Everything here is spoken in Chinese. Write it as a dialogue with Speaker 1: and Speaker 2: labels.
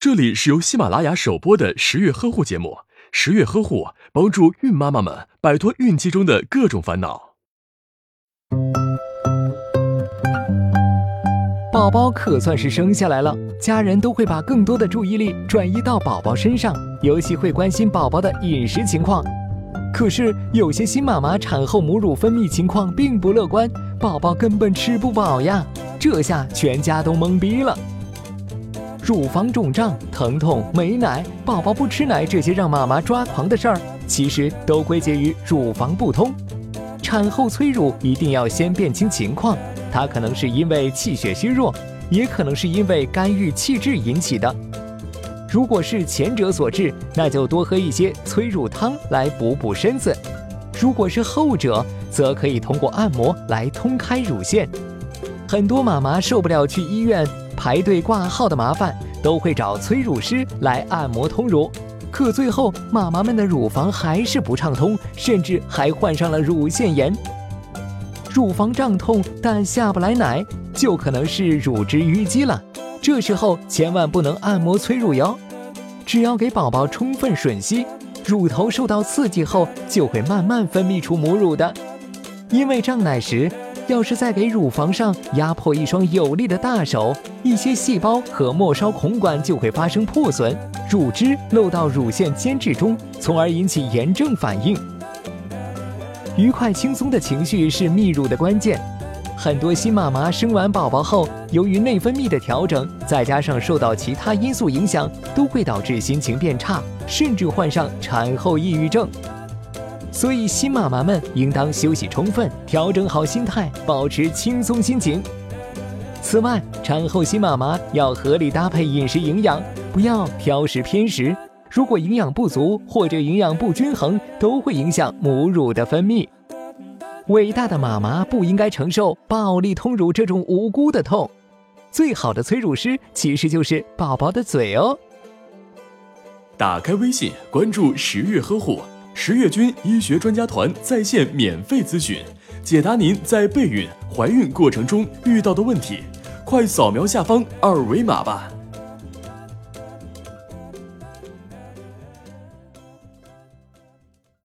Speaker 1: 这里是由喜马拉雅首播的十月呵护节目，十月呵护帮助孕妈妈们摆脱孕期中的各种烦恼。
Speaker 2: 宝宝可算是生下来了，家人都会把更多的注意力转移到宝宝身上，尤其会关心宝宝的饮食情况。可是有些新妈妈产后母乳分泌情况并不乐观，宝宝根本吃不饱呀，这下全家都懵逼了。乳房肿胀、疼痛、没奶、宝宝不吃奶，这些让妈妈抓狂的事儿，其实都归结于乳房不通。产后催乳一定要先辨清情况，它可能是因为气血虚弱，也可能是因为肝郁气滞引起的。如果是前者所致，那就多喝一些催乳汤来补补身子；如果是后者，则可以通过按摩来通开乳腺。很多妈妈受不了去医院。排队挂号的麻烦，都会找催乳师来按摩通乳，可最后妈妈们的乳房还是不畅通，甚至还患上了乳腺炎。乳房胀痛但下不来奶，就可能是乳汁淤积了。这时候千万不能按摩催乳哟，只要给宝宝充分吮吸，乳头受到刺激后就会慢慢分泌出母乳的。因为胀奶时。要是再给乳房上压迫一双有力的大手，一些细胞和末梢孔管就会发生破损，乳汁漏到乳腺间质中，从而引起炎症反应。愉快轻松的情绪是泌乳的关键。很多新妈妈生完宝宝后，由于内分泌的调整，再加上受到其他因素影响，都会导致心情变差，甚至患上产后抑郁症。所以，新妈妈们应当休息充分，调整好心态，保持轻松心情。此外，产后新妈妈要合理搭配饮食营养，不要挑食偏食。如果营养不足或者营养不均衡，都会影响母乳的分泌。伟大的妈妈不应该承受暴力通乳这种无辜的痛。最好的催乳师其实就是宝宝的嘴哦。
Speaker 1: 打开微信，关注十月呵护。十月军医学专家团在线免费咨询，解答您在备孕、怀孕过程中遇到的问题，快扫描下方二维码吧。